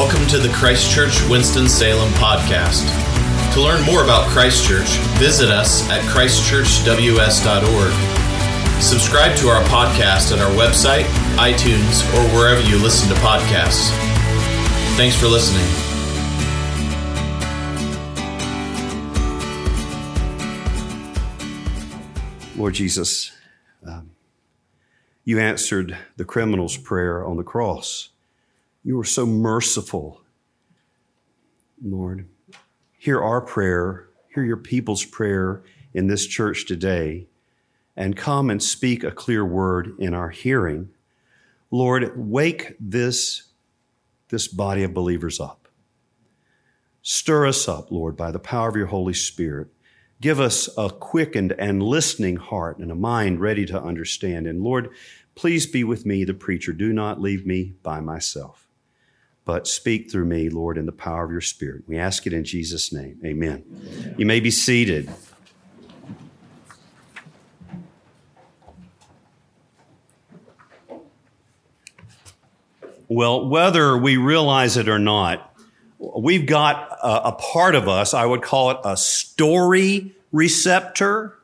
Welcome to the Christchurch Winston-Salem podcast. To learn more about Christchurch, visit us at christchurchws.org. Subscribe to our podcast at our website, iTunes, or wherever you listen to podcasts. Thanks for listening. Lord Jesus, um, you answered the criminal's prayer on the cross. You were so merciful, Lord. Hear our prayer, hear your people's prayer in this church today, and come and speak a clear word in our hearing. Lord, wake this, this body of believers up. Stir us up, Lord, by the power of your Holy Spirit. Give us a quickened and listening heart and a mind ready to understand. And Lord, please be with me, the preacher. Do not leave me by myself but speak through me, Lord, in the power of your Spirit. We ask it in Jesus' name. Amen. Amen. You may be seated. Well, whether we realize it or not, we've got a, a part of us, I would call it a story receptor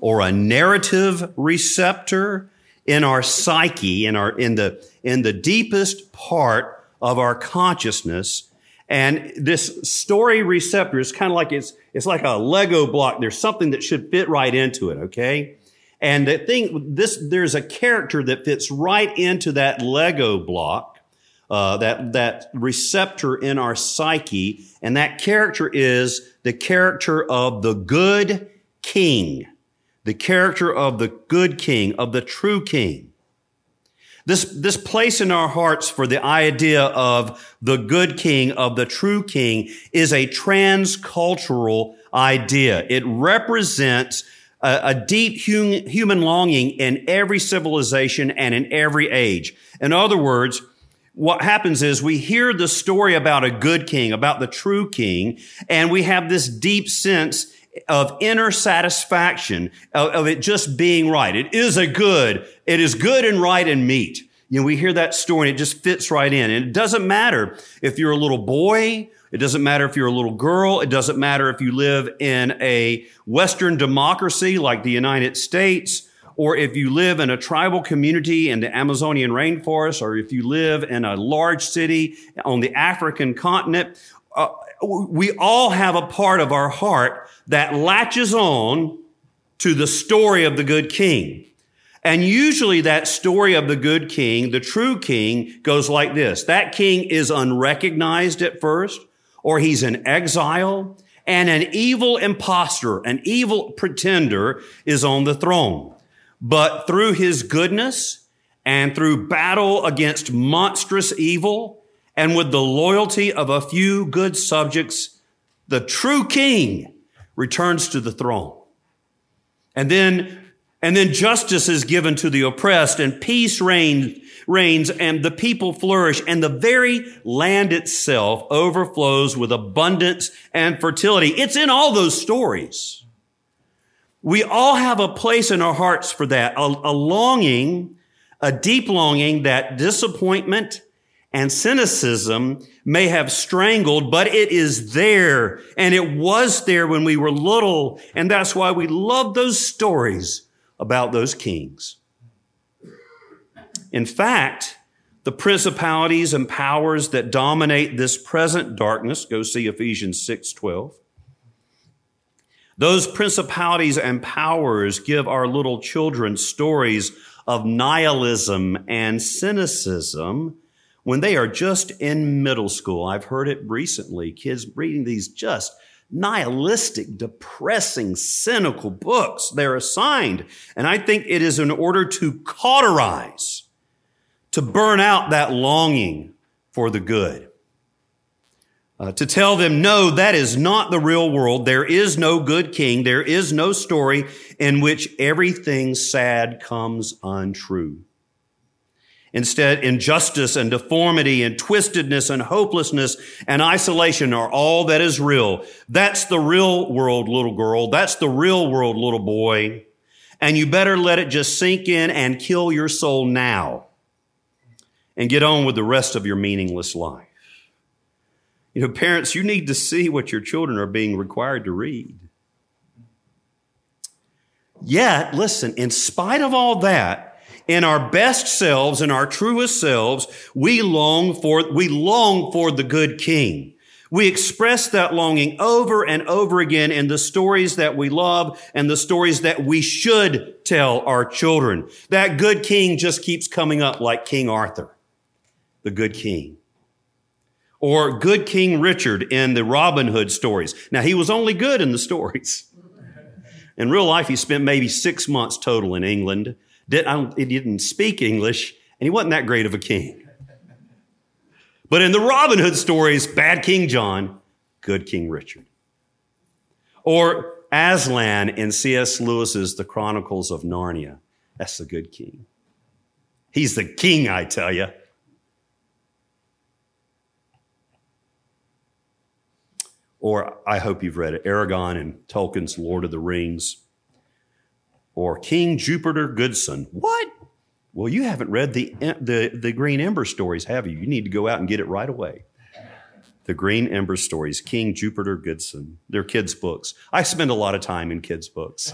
or a narrative receptor in our psyche, in our, in the, in the deepest part of our consciousness. And this story receptor is kind of like it's, it's like a Lego block. There's something that should fit right into it, okay? And the thing, this, there's a character that fits right into that Lego block, uh, that, that receptor in our psyche. And that character is the character of the good king, the character of the good king, of the true king. This, this place in our hearts for the idea of the good king, of the true king, is a transcultural idea. It represents a, a deep hum, human longing in every civilization and in every age. In other words, what happens is we hear the story about a good king, about the true king, and we have this deep sense of inner satisfaction of, of, it just being right. It is a good, it is good and right and meet. You know, we hear that story and it just fits right in. And it doesn't matter if you're a little boy. It doesn't matter if you're a little girl. It doesn't matter if you live in a Western democracy like the United States or if you live in a tribal community in the Amazonian rainforest, or if you live in a large city on the African continent, uh, we all have a part of our heart that latches on to the story of the good king. And usually that story of the good king, the true king, goes like this. That king is unrecognized at first, or he's in exile, and an evil impostor, an evil pretender is on the throne. But through his goodness and through battle against monstrous evil, and with the loyalty of a few good subjects, the true king returns to the throne. And then, and then justice is given to the oppressed and peace reigns, reigns and the people flourish and the very land itself overflows with abundance and fertility. It's in all those stories. We all have a place in our hearts for that, a, a longing, a deep longing that disappointment and cynicism may have strangled, but it is there. And it was there when we were little. And that's why we love those stories about those kings. In fact, the principalities and powers that dominate this present darkness, go see Ephesians 6 12. Those principalities and powers give our little children stories of nihilism and cynicism when they are just in middle school. I've heard it recently, kids reading these just nihilistic, depressing, cynical books they're assigned. And I think it is in order to cauterize, to burn out that longing for the good. Uh, to tell them, no, that is not the real world. There is no good king. There is no story in which everything sad comes untrue. Instead, injustice and deformity and twistedness and hopelessness and isolation are all that is real. That's the real world, little girl. That's the real world, little boy. And you better let it just sink in and kill your soul now and get on with the rest of your meaningless life. You know, parents, you need to see what your children are being required to read. Yet, listen, in spite of all that, in our best selves, in our truest selves, we long for, we long for the good king. We express that longing over and over again in the stories that we love and the stories that we should tell our children. That good king just keeps coming up like King Arthur, the good king. Or good King Richard in the Robin Hood stories. Now, he was only good in the stories. In real life, he spent maybe six months total in England. Did, he didn't speak English, and he wasn't that great of a king. But in the Robin Hood stories, bad King John, good King Richard. Or Aslan in C.S. Lewis's The Chronicles of Narnia. That's the good king. He's the king, I tell you. Or I hope you've read it, Aragorn in Tolkien's Lord of the Rings. Or King Jupiter Goodson. What? Well, you haven't read the, the, the Green Ember stories, have you? You need to go out and get it right away. The Green Ember stories, King Jupiter Goodson. They're kids' books. I spend a lot of time in kids' books.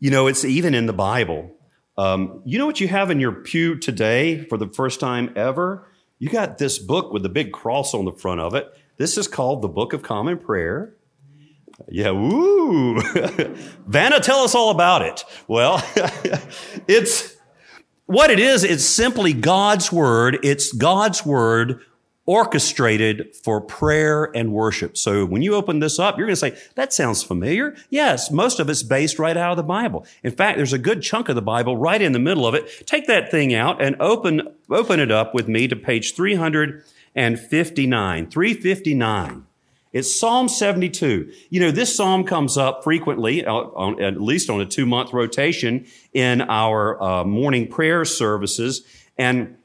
You know, it's even in the Bible. Um, you know what you have in your pew today for the first time ever? You got this book with the big cross on the front of it. This is called the Book of Common Prayer. Yeah, woo. Vanna, tell us all about it. Well, it's what it is, it's simply God's word. It's God's word orchestrated for prayer and worship. So when you open this up, you're going to say, that sounds familiar. Yes, most of it's based right out of the Bible. In fact, there's a good chunk of the Bible right in the middle of it. Take that thing out and open, open it up with me to page 300 and 59. 359. It's Psalm 72. You know, this psalm comes up frequently, uh, on, at least on a two month rotation in our uh, morning prayer services. And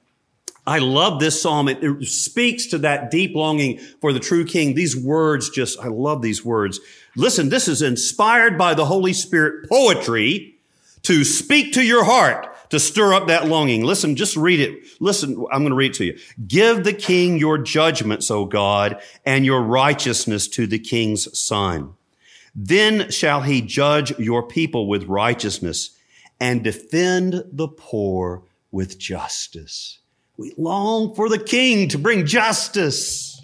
I love this psalm. It, it, speaks to that deep longing for the true king. These words just, I love these words. Listen, this is inspired by the Holy Spirit poetry to speak to your heart to stir up that longing. Listen, just read it. Listen, I'm going to read it to you. Give the king your judgments, O God, and your righteousness to the king's son. Then shall he judge your people with righteousness and defend the poor with justice. We long for the king to bring justice.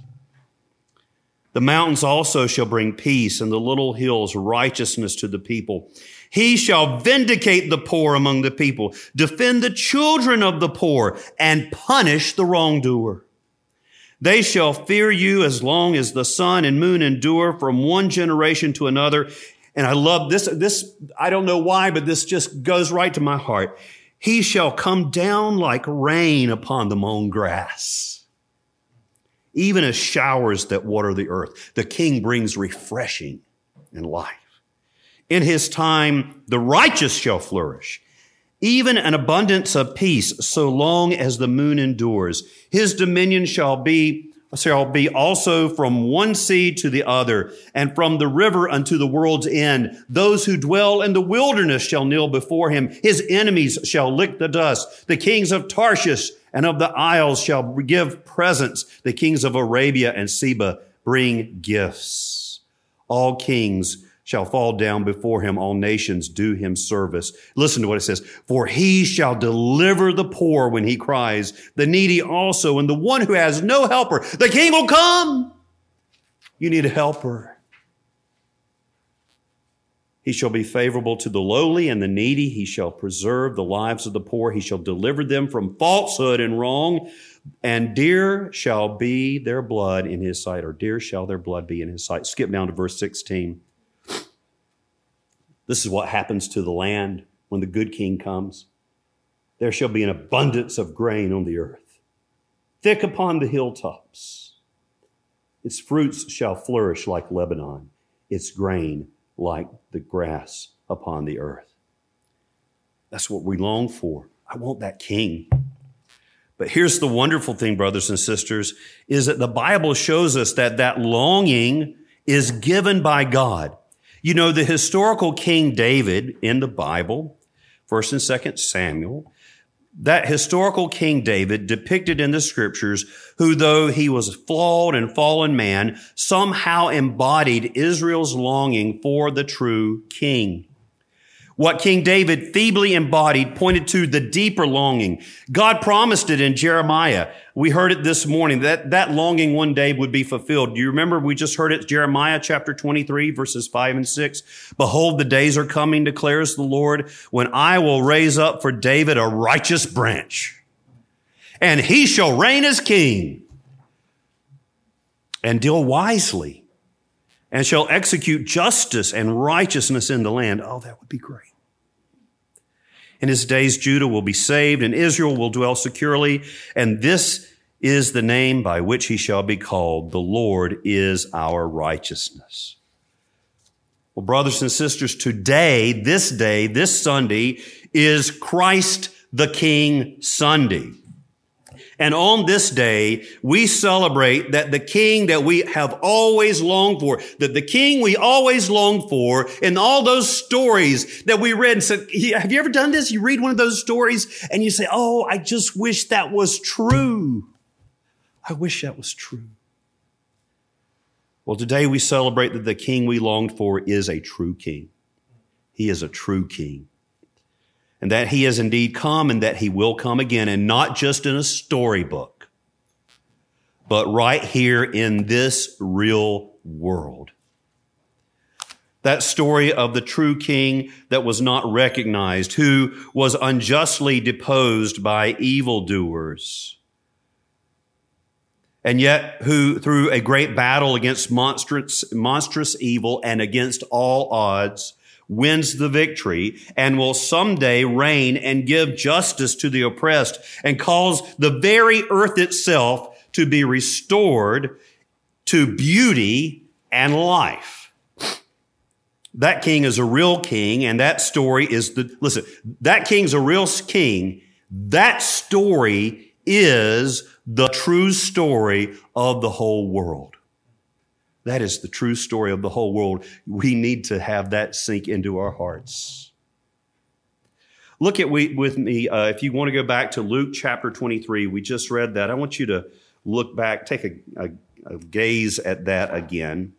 The mountains also shall bring peace and the little hills righteousness to the people. He shall vindicate the poor among the people, defend the children of the poor, and punish the wrongdoer. They shall fear you as long as the sun and moon endure from one generation to another. And I love this. This, I don't know why, but this just goes right to my heart. He shall come down like rain upon the mown grass, even as showers that water the earth. The king brings refreshing and life. In his time, the righteous shall flourish, even an abundance of peace, so long as the moon endures. His dominion shall be shall be also from one sea to the other, and from the river unto the world's end. Those who dwell in the wilderness shall kneel before him. His enemies shall lick the dust. The kings of Tarshish and of the isles shall give presents. The kings of Arabia and Seba bring gifts. All kings shall fall down before him. All nations do him service. Listen to what it says. For he shall deliver the poor when he cries, the needy also, and the one who has no helper. The king will come. You need a helper. He shall be favorable to the lowly and the needy. He shall preserve the lives of the poor. He shall deliver them from falsehood and wrong. And dear shall be their blood in his sight, or dear shall their blood be in his sight. Skip down to verse 16. This is what happens to the land when the good king comes. There shall be an abundance of grain on the earth, thick upon the hilltops. Its fruits shall flourish like Lebanon, its grain like the grass upon the earth. That's what we long for. I want that king. But here's the wonderful thing, brothers and sisters, is that the Bible shows us that that longing is given by God. You know, the historical King David in the Bible, 1st and 2nd Samuel, that historical King David depicted in the scriptures, who though he was a flawed and fallen man, somehow embodied Israel's longing for the true king. What King David feebly embodied pointed to the deeper longing. God promised it in Jeremiah. We heard it this morning that that longing one day would be fulfilled. Do you remember we just heard it Jeremiah chapter 23 verses 5 and 6? Behold, the days are coming, declares the Lord, when I will raise up for David a righteous branch and he shall reign as king and deal wisely and shall execute justice and righteousness in the land. Oh, that would be great. In his days, Judah will be saved and Israel will dwell securely. And this is the name by which he shall be called. The Lord is our righteousness. Well, brothers and sisters, today, this day, this Sunday is Christ the King Sunday. And on this day, we celebrate that the king that we have always longed for, that the king we always longed for in all those stories that we read and said, have you ever done this? You read one of those stories and you say, Oh, I just wish that was true. I wish that was true. Well, today we celebrate that the king we longed for is a true king. He is a true king and that he has indeed come and that he will come again and not just in a storybook, but right here in this real world. That story of the true king that was not recognized, who was unjustly deposed by evildoers, and yet who, through a great battle against monstrous, monstrous evil and against all odds, wins the victory and will someday reign and give justice to the oppressed and cause the very earth itself to be restored to beauty and life. That king is a real king and that story is the, listen, that king's a real king. That story is the true story of the whole world. That is the true story of the whole world. We need to have that sink into our hearts. Look at we, with me, uh, if you want to go back to Luke chapter 23, we just read that. I want you to look back, take a, a, a gaze at that again.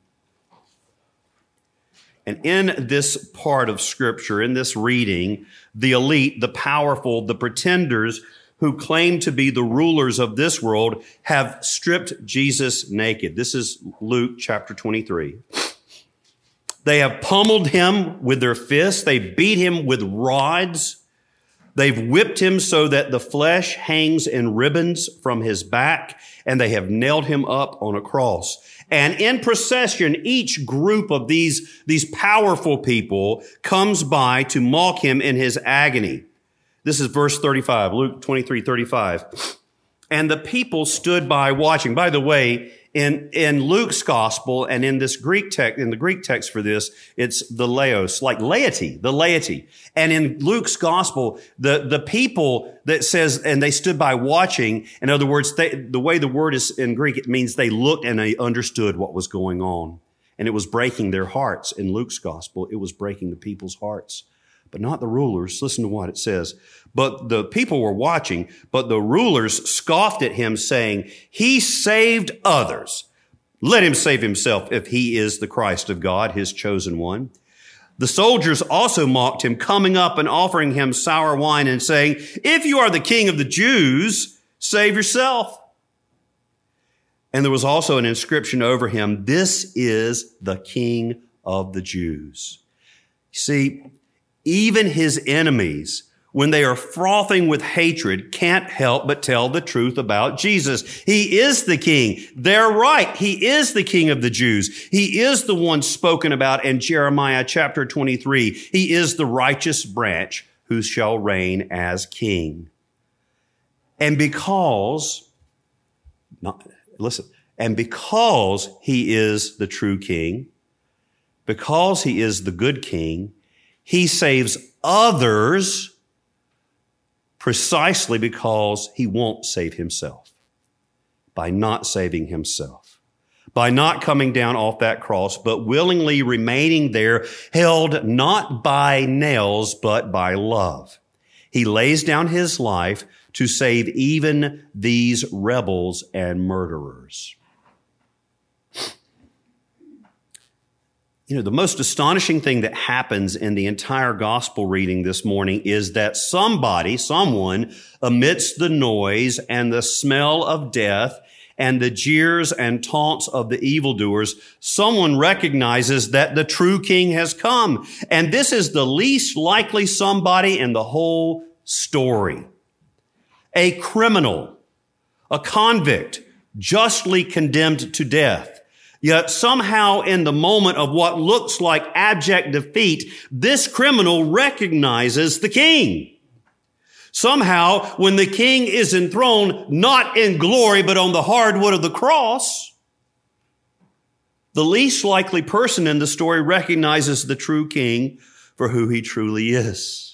And in this part of Scripture, in this reading, the elite, the powerful, the pretenders, who claim to be the rulers of this world have stripped Jesus naked. This is Luke chapter 23. They have pummeled him with their fists. They beat him with rods. They've whipped him so that the flesh hangs in ribbons from his back, and they have nailed him up on a cross. And in procession, each group of these, these powerful people comes by to mock him in his agony. This is verse 35, Luke 23, 35. And the people stood by watching. By the way, in, in Luke's gospel and in this Greek text, in the Greek text for this, it's the laos, like laity, the laity. And in Luke's gospel, the, the people that says, and they stood by watching, in other words, they, the way the word is in Greek, it means they looked and they understood what was going on. And it was breaking their hearts. In Luke's gospel, it was breaking the people's hearts but not the rulers. Listen to what it says. But the people were watching, but the rulers scoffed at him saying, he saved others. Let him save himself if he is the Christ of God, his chosen one. The soldiers also mocked him, coming up and offering him sour wine and saying, if you are the king of the Jews, save yourself. And there was also an inscription over him, this is the king of the Jews. See, even his enemies, when they are frothing with hatred, can't help but tell the truth about Jesus. He is the king. They're right. He is the king of the Jews. He is the one spoken about in Jeremiah chapter 23. He is the righteous branch who shall reign as king. And because, not, listen, and because he is the true king, because he is the good king, he saves others precisely because he won't save himself. By not saving himself. By not coming down off that cross, but willingly remaining there, held not by nails, but by love. He lays down his life to save even these rebels and murderers. You know, the most astonishing thing that happens in the entire gospel reading this morning is that somebody, someone, amidst the noise and the smell of death and the jeers and taunts of the evildoers, someone recognizes that the true king has come. And this is the least likely somebody in the whole story a criminal, a convict, justly condemned to death. Yet somehow in the moment of what looks like abject defeat, this criminal recognizes the king. Somehow when the king is enthroned, not in glory, but on the hardwood of the cross, the least likely person in the story recognizes the true king for who he truly is.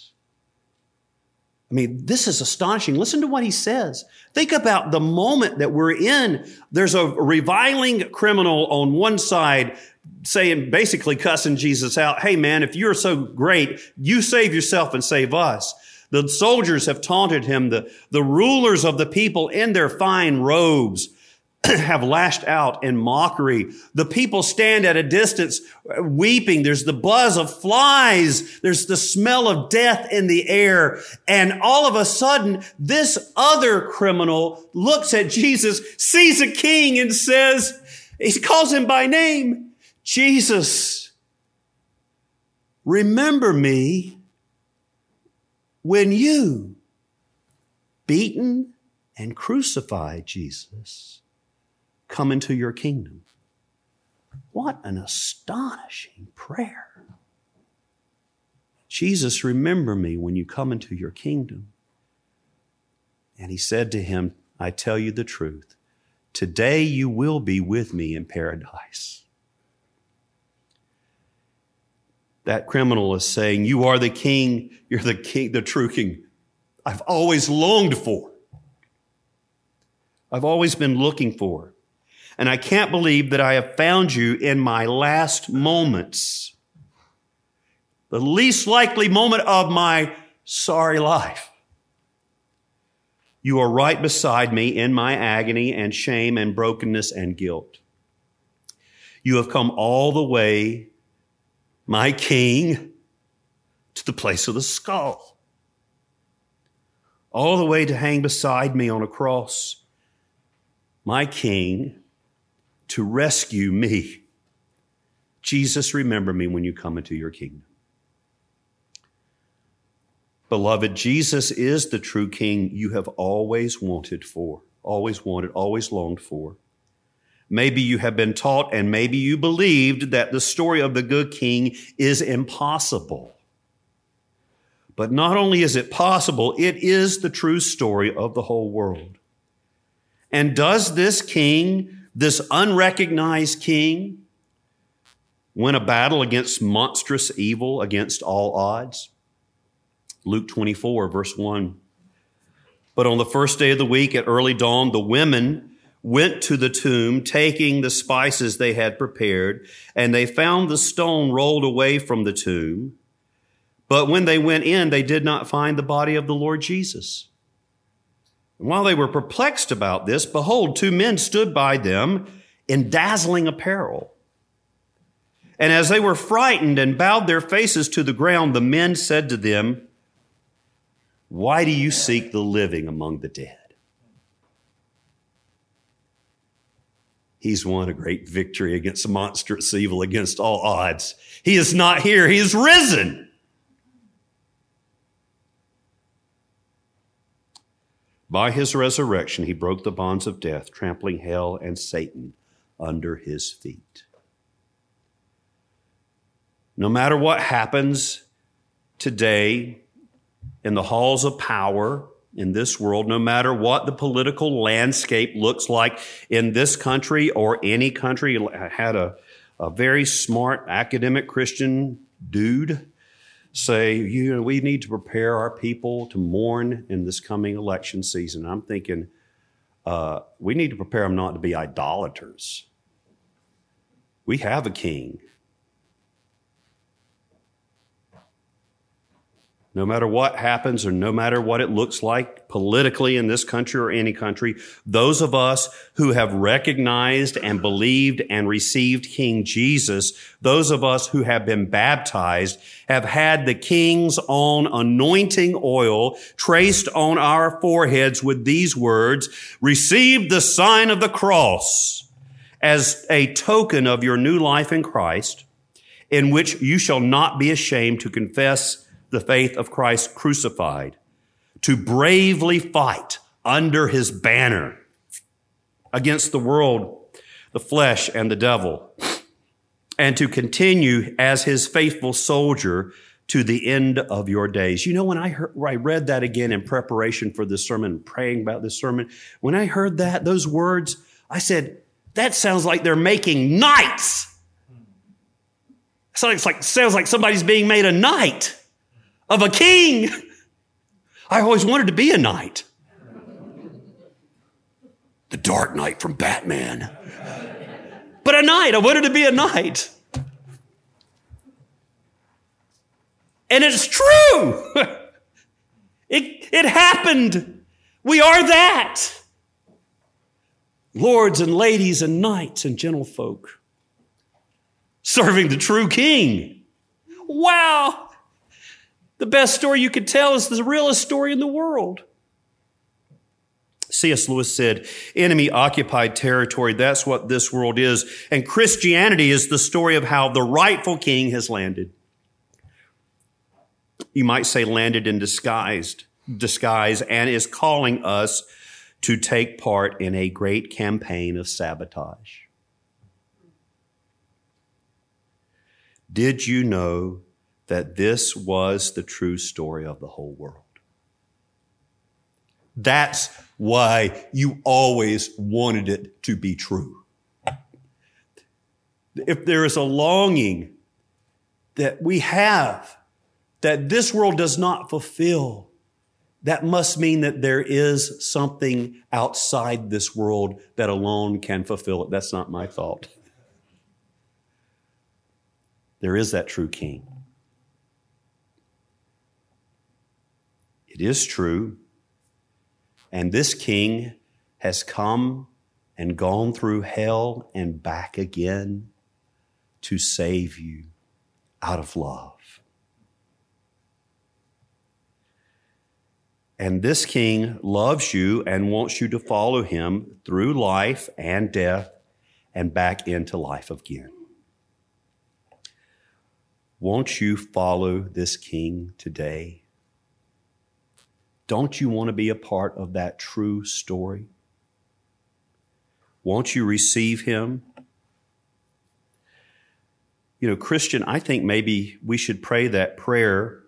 I mean, this is astonishing. Listen to what he says. Think about the moment that we're in. There's a reviling criminal on one side saying, basically cussing Jesus out. Hey, man, if you're so great, you save yourself and save us. The soldiers have taunted him. The, the rulers of the people in their fine robes have lashed out in mockery. The people stand at a distance uh, weeping. There's the buzz of flies. There's the smell of death in the air. And all of a sudden, this other criminal looks at Jesus, sees a king and says, he calls him by name, Jesus, remember me when you beaten and crucified Jesus come into your kingdom. What an astonishing prayer. Jesus, remember me when you come into your kingdom. And he said to him, I tell you the truth. Today you will be with me in paradise. That criminal is saying, You are the king, you're the king, the true king I've always longed for. I've always been looking for and I can't believe that I have found you in my last moments. The least likely moment of my sorry life. You are right beside me in my agony and shame and brokenness and guilt. You have come all the way, my king, to the place of the skull. All the way to hang beside me on a cross, my king, to rescue me. Jesus, remember me when you come into your kingdom. Beloved, Jesus is the true king you have always wanted for, always wanted, always longed for. Maybe you have been taught and maybe you believed that the story of the good king is impossible. But not only is it possible, it is the true story of the whole world. And does this king this unrecognized king win a battle against monstrous evil against all odds. Luke 24, verse 1. But on the first day of the week at early dawn, the women went to the tomb, taking the spices they had prepared, and they found the stone rolled away from the tomb. But when they went in, they did not find the body of the Lord Jesus. While they were perplexed about this, behold, two men stood by them in dazzling apparel. And as they were frightened and bowed their faces to the ground, the men said to them, Why do you seek the living among the dead? He's won a great victory against monstrous evil, against all odds. He is not here, he is risen. By his resurrection, he broke the bonds of death, trampling hell and Satan under his feet. No matter what happens today in the halls of power in this world, no matter what the political landscape looks like in this country or any country, I had a, a very smart academic Christian dude say, you know, we need to prepare our people to mourn in this coming election season. I'm thinking, uh, we need to prepare them not to be idolaters. We have a king. No matter what happens or no matter what it looks like politically in this country or any country, those of us who have recognized and believed and received King Jesus, those of us who have been baptized, have had the King's own anointing oil traced on our foreheads with these words, receive the sign of the cross as a token of your new life in Christ, in which you shall not be ashamed to confess the faith of Christ crucified, to bravely fight under his banner against the world, the flesh, and the devil, and to continue as his faithful soldier to the end of your days. You know, when I heard, I read that again in preparation for this sermon, praying about this sermon, when I heard that, those words, I said, that sounds like they're making knights. Sounds like, sounds like somebody's being made a knight of a king. I always wanted to be a knight. The Dark Knight from Batman. But a knight, I wanted to be a knight. And it's true. it, it happened. We are that. Lords and ladies and knights and gentlefolk serving the true king. Wow. The best story you could tell is the realest story in the world. C.S. Lewis said, enemy occupied territory, that's what this world is. And Christianity is the story of how the rightful king has landed. You might say landed in disguised, disguise and is calling us to take part in a great campaign of sabotage. Did you know that this was the true story of the whole world. That's why you always wanted it to be true. If there is a longing that we have that this world does not fulfill, that must mean that there is something outside this world that alone can fulfill it. That's not my thought. There is that true king. It is true. And this king has come and gone through hell and back again to save you out of love. And this king loves you and wants you to follow him through life and death and back into life again. Won't you follow this king today? Don't you want to be a part of that true story? Won't you receive him? You know, Christian, I think maybe we should pray that prayer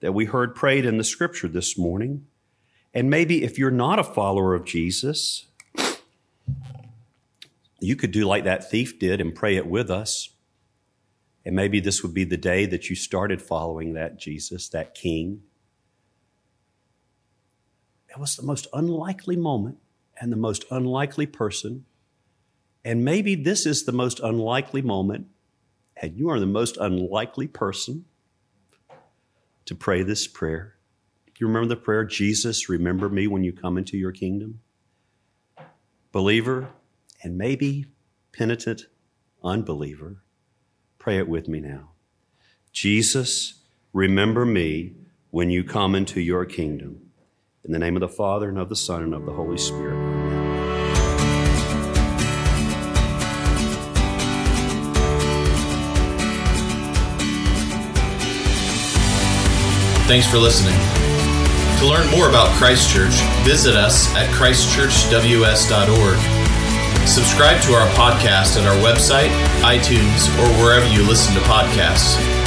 that we heard prayed in the scripture this morning. And maybe if you're not a follower of Jesus, you could do like that thief did and pray it with us. And maybe this would be the day that you started following that Jesus, that King. It was the most unlikely moment and the most unlikely person. And maybe this is the most unlikely moment, and you are the most unlikely person to pray this prayer. You remember the prayer, Jesus, remember me when you come into your kingdom? Believer, and maybe penitent unbeliever, pray it with me now. Jesus, remember me when you come into your kingdom. In the name of the Father, and of the Son, and of the Holy Spirit. Thanks for listening. To learn more about Christ Church, visit us at christchurchws.org. Subscribe to our podcast at our website, iTunes, or wherever you listen to podcasts.